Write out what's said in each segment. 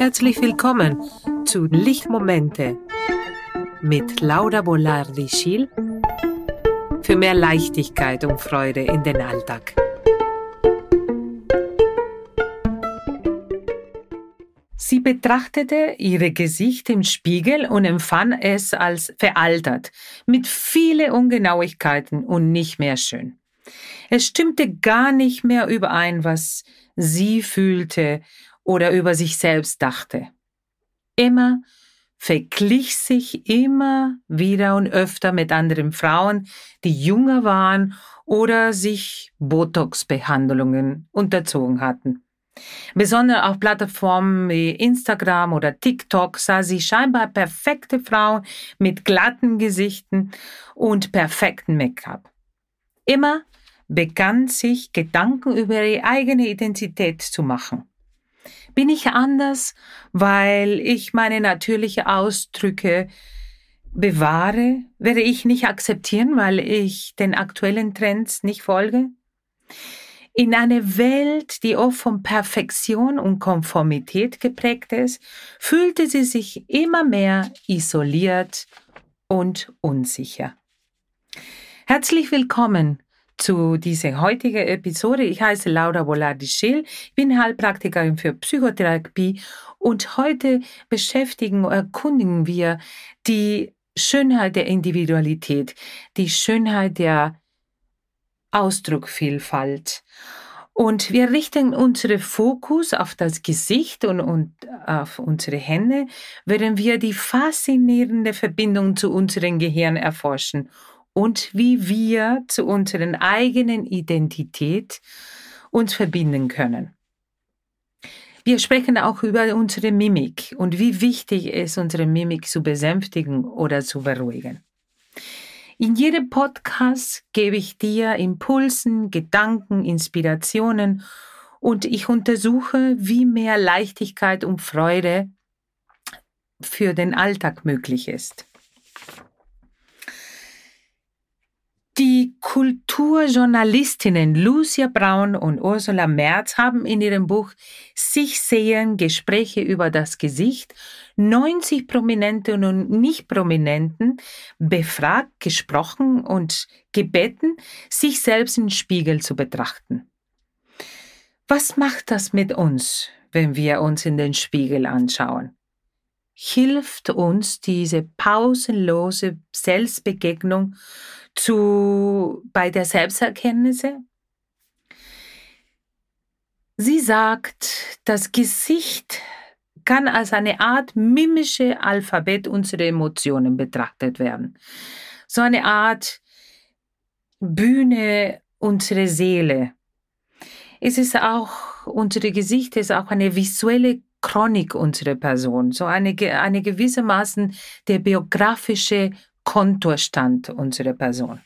Herzlich willkommen zu Lichtmomente mit Laura Bolardi-Schiel für mehr Leichtigkeit und Freude in den Alltag. Sie betrachtete ihr Gesicht im Spiegel und empfand es als veraltert, mit vielen Ungenauigkeiten und nicht mehr schön. Es stimmte gar nicht mehr überein, was sie fühlte oder über sich selbst dachte. Emma verglich sich immer wieder und öfter mit anderen Frauen, die jünger waren oder sich Botox-Behandlungen unterzogen hatten. Besonders auf Plattformen wie Instagram oder TikTok sah sie scheinbar perfekte Frauen mit glatten Gesichten und perfekten Make-up. Immer begann sich Gedanken über ihre eigene Identität zu machen. Bin ich anders, weil ich meine natürliche Ausdrücke bewahre? Werde ich nicht akzeptieren, weil ich den aktuellen Trends nicht folge? In einer Welt, die oft von Perfektion und Konformität geprägt ist, fühlte sie sich immer mehr isoliert und unsicher. Herzlich willkommen zu dieser heutigen Episode. Ich heiße Laura Volardi-Schill, bin Heilpraktikerin für Psychotherapie und heute beschäftigen, erkundigen wir die Schönheit der Individualität, die Schönheit der Ausdruckvielfalt. Und wir richten unseren Fokus auf das Gesicht und, und auf unsere Hände, während wir die faszinierende Verbindung zu unserem Gehirn erforschen und wie wir zu unseren eigenen Identität uns verbinden können. Wir sprechen auch über unsere Mimik und wie wichtig es ist, unsere Mimik zu besänftigen oder zu beruhigen. In jedem Podcast gebe ich dir Impulsen, Gedanken, Inspirationen und ich untersuche, wie mehr Leichtigkeit und Freude für den Alltag möglich ist. Die Kulturjournalistinnen Lucia Braun und Ursula Merz haben in ihrem Buch Sich sehen Gespräche über das Gesicht 90 Prominenten und Nicht-Prominenten befragt, gesprochen und gebeten, sich selbst im Spiegel zu betrachten. Was macht das mit uns, wenn wir uns in den Spiegel anschauen? Hilft uns diese pausenlose Selbstbegegnung zu, bei der Selbsterkenntnisse. Sie sagt, das Gesicht kann als eine Art mimische Alphabet unserer Emotionen betrachtet werden. So eine Art Bühne unserer Seele. Es ist auch, unsere Gesicht ist auch eine visuelle Chronik unserer Person, so eine, eine gewissermaßen der biografische Kontostand unserer Person.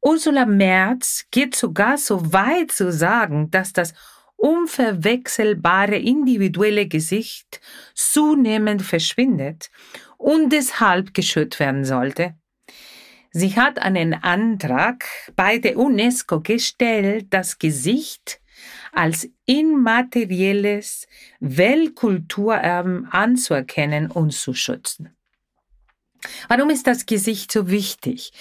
Ursula Merz geht sogar so weit zu sagen, dass das unverwechselbare individuelle Gesicht zunehmend verschwindet und deshalb geschützt werden sollte. Sie hat einen Antrag bei der UNESCO gestellt, das Gesicht als immaterielles Weltkulturerben anzuerkennen und zu schützen. Warum ist das Gesicht so wichtig?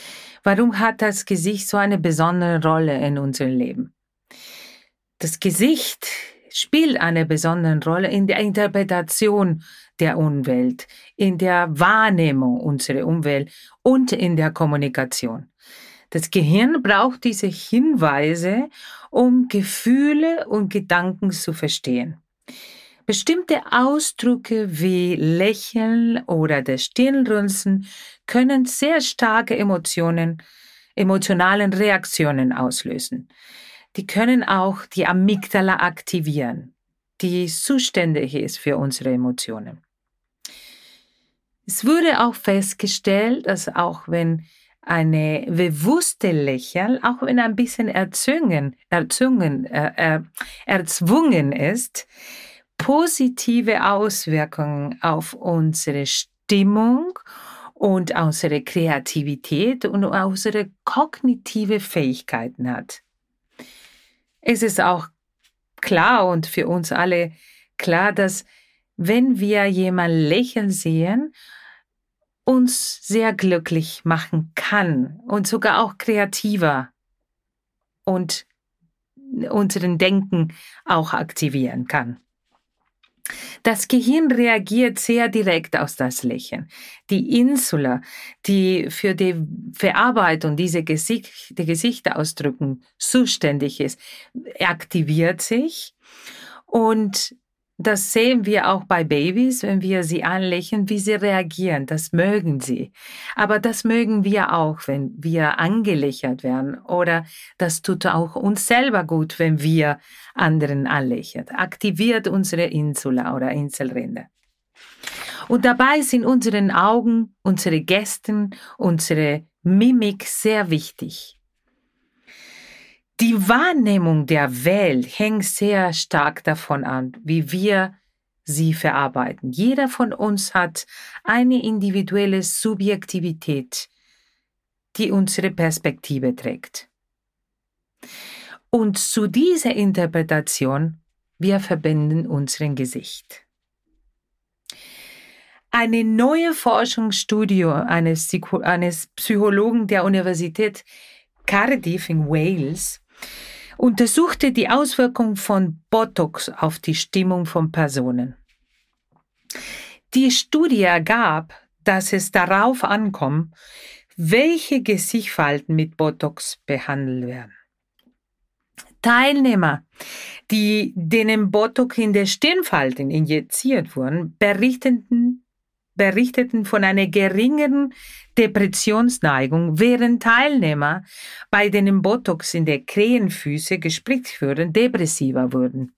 Warum hat das Gesicht so eine besondere Rolle in unserem Leben? Das Gesicht spielt eine besondere Rolle in der Interpretation der Umwelt, in der Wahrnehmung unserer Umwelt und in der Kommunikation. Das Gehirn braucht diese Hinweise, um Gefühle und Gedanken zu verstehen. Bestimmte Ausdrücke wie Lächeln oder das Stirnrunzeln können sehr starke Emotionen, emotionalen Reaktionen auslösen. Die können auch die Amygdala aktivieren, die zuständig ist für unsere Emotionen. Es wurde auch festgestellt, dass auch wenn eine bewusste Lächeln, auch wenn ein bisschen erzwungen, erzwungen, äh, äh, erzwungen ist, positive Auswirkungen auf unsere Stimmung und unsere Kreativität und unsere kognitive Fähigkeiten hat. Es ist auch klar und für uns alle klar, dass wenn wir jemanden lächeln sehen, uns sehr glücklich machen kann und sogar auch kreativer und unseren Denken auch aktivieren kann. Das Gehirn reagiert sehr direkt aus das Lächeln. Die Insula, die für die Verarbeitung dieser Gesicht, die Gesichterausdrücken zuständig ist, aktiviert sich und das sehen wir auch bei Babys, wenn wir sie anlächeln, wie sie reagieren. Das mögen sie. Aber das mögen wir auch, wenn wir angelächelt werden. Oder das tut auch uns selber gut, wenn wir anderen anlächeln. Aktiviert unsere Insula oder Inselrinde. Und dabei sind unsere Augen, unsere Gesten, unsere Mimik sehr wichtig. Die Wahrnehmung der Welt hängt sehr stark davon an, wie wir sie verarbeiten. Jeder von uns hat eine individuelle Subjektivität, die unsere Perspektive trägt. Und zu dieser Interpretation wir verbinden unseren Gesicht. Eine neue Forschungsstudie eines, eines Psychologen der Universität Cardiff in Wales untersuchte die Auswirkung von Botox auf die Stimmung von Personen. Die Studie ergab, dass es darauf ankommt, welche Gesichtsfalten mit Botox behandelt werden. Teilnehmer, die denen Botox in der Stirnfalten injiziert wurden, berichteten berichteten von einer geringeren Depressionsneigung, während Teilnehmer, bei denen Botox in der Krähenfüße gespritzt wurden, depressiver wurden.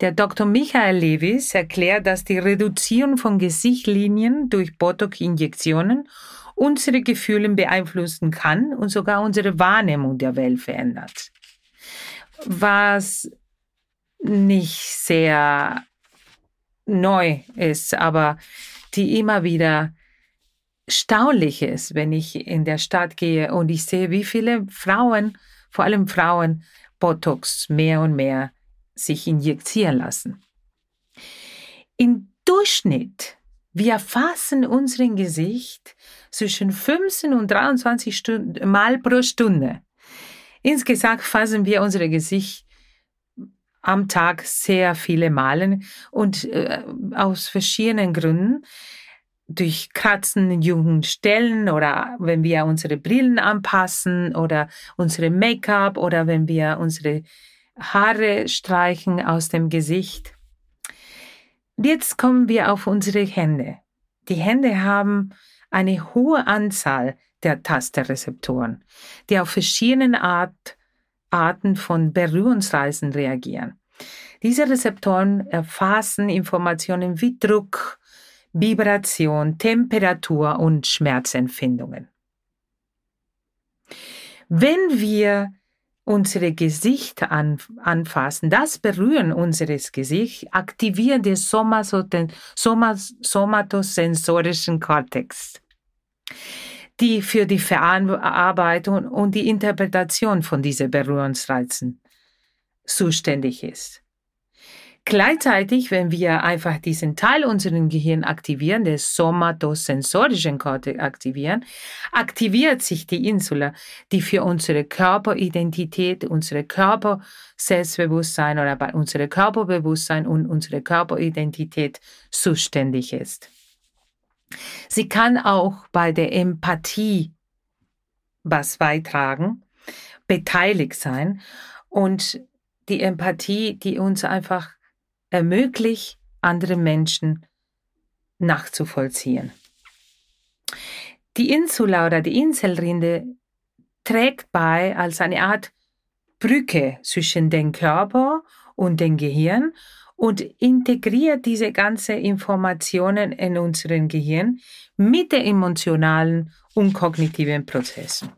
Der Dr. Michael Lewis erklärt, dass die Reduzierung von Gesichtlinien durch Botox-Injektionen unsere Gefühle beeinflussen kann und sogar unsere Wahrnehmung der Welt verändert. Was nicht sehr neu ist, aber die immer wieder staunlich ist, wenn ich in der Stadt gehe und ich sehe, wie viele Frauen, vor allem Frauen, Botox mehr und mehr sich injizieren lassen. Im Durchschnitt, wir erfassen unseren Gesicht zwischen 15 und 23 Stunden, Mal pro Stunde. Insgesamt fassen wir unser Gesicht am Tag sehr viele Malen und äh, aus verschiedenen Gründen. Durch Kratzen in jungen Stellen oder wenn wir unsere Brillen anpassen oder unsere Make-up oder wenn wir unsere Haare streichen aus dem Gesicht. Jetzt kommen wir auf unsere Hände. Die Hände haben eine hohe Anzahl der Tasterrezeptoren, die auf verschiedene Art Arten von Berührungsreisen reagieren. Diese Rezeptoren erfassen Informationen wie Druck, Vibration, Temperatur und Schmerzempfindungen. Wenn wir unsere Gesichter an, anfassen, das Berühren unseres Gesichts aktiviert den somatosensorischen Kortex die für die Verarbeitung und die Interpretation von diesen Berührungsreizen zuständig ist. Gleichzeitig, wenn wir einfach diesen Teil unseres Gehirns aktivieren, der somatosensorischen Kortex aktivieren, aktiviert sich die Insula, die für unsere Körperidentität, unsere Körperselbstbewusstsein oder bei unserem Körperbewusstsein und unsere Körperidentität zuständig ist. Sie kann auch bei der Empathie was beitragen, beteiligt sein und die Empathie, die uns einfach ermöglicht, andere Menschen nachzuvollziehen. Die Insula oder die Inselrinde trägt bei als eine Art Brücke zwischen dem Körper und dem Gehirn und integriert diese ganzen Informationen in unseren Gehirn mit den emotionalen und kognitiven Prozessen.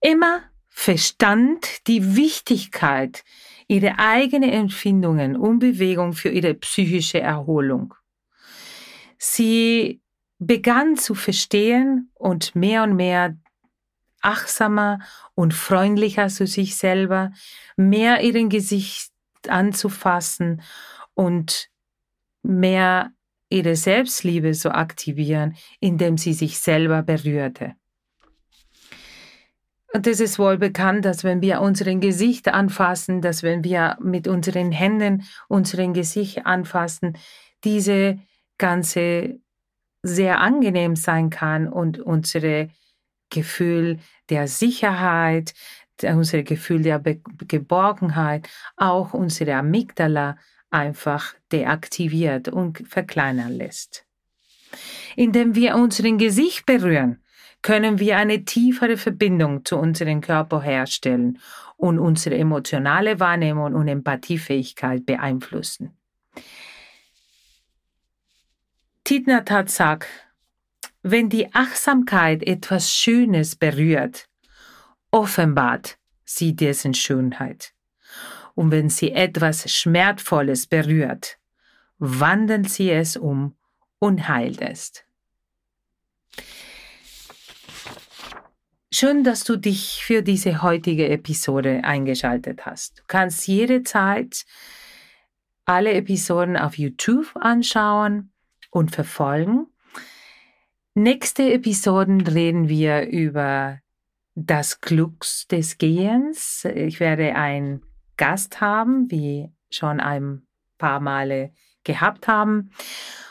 Emma verstand die Wichtigkeit ihrer eigenen Empfindungen und Bewegung für ihre psychische Erholung. Sie begann zu verstehen und mehr und mehr achtsamer und freundlicher zu sich selber, mehr ihren Gesicht anzufassen und mehr ihre Selbstliebe zu aktivieren, indem sie sich selber berührte. Und es ist wohl bekannt, dass wenn wir unseren Gesicht anfassen, dass wenn wir mit unseren Händen unseren Gesicht anfassen, diese ganze sehr angenehm sein kann und unsere Gefühl der Sicherheit, unser Gefühl der Be Geborgenheit, auch unsere Amygdala einfach deaktiviert und verkleinern lässt. Indem wir unseren Gesicht berühren, können wir eine tiefere Verbindung zu unserem Körper herstellen und unsere emotionale Wahrnehmung und Empathiefähigkeit beeinflussen. Thich sagt, wenn die Achtsamkeit etwas Schönes berührt, offenbart sie dessen Schönheit. Und wenn sie etwas Schmerzvolles berührt, wandelt sie es um und heilt es. Schön, dass du dich für diese heutige Episode eingeschaltet hast. Du kannst jederzeit alle Episoden auf YouTube anschauen und verfolgen. Nächste Episoden reden wir über das Glück des Gehens. Ich werde einen Gast haben, wie schon ein paar Male gehabt haben.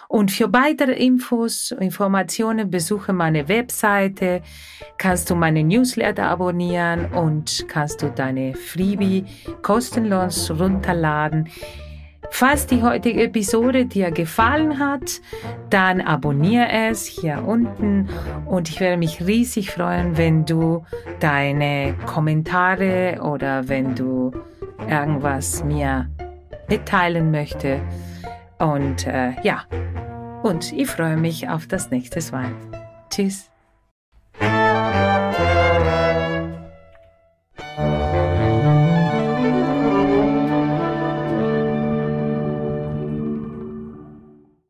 Und für weitere Infos, Informationen besuche meine Webseite, kannst du meine Newsletter abonnieren und kannst du deine Freebie kostenlos runterladen. Falls die heutige Episode dir gefallen hat, dann abonniere es hier unten und ich werde mich riesig freuen, wenn du deine Kommentare oder wenn du irgendwas mir mitteilen möchtest. Und äh, ja, und ich freue mich auf das nächste Mal. Tschüss.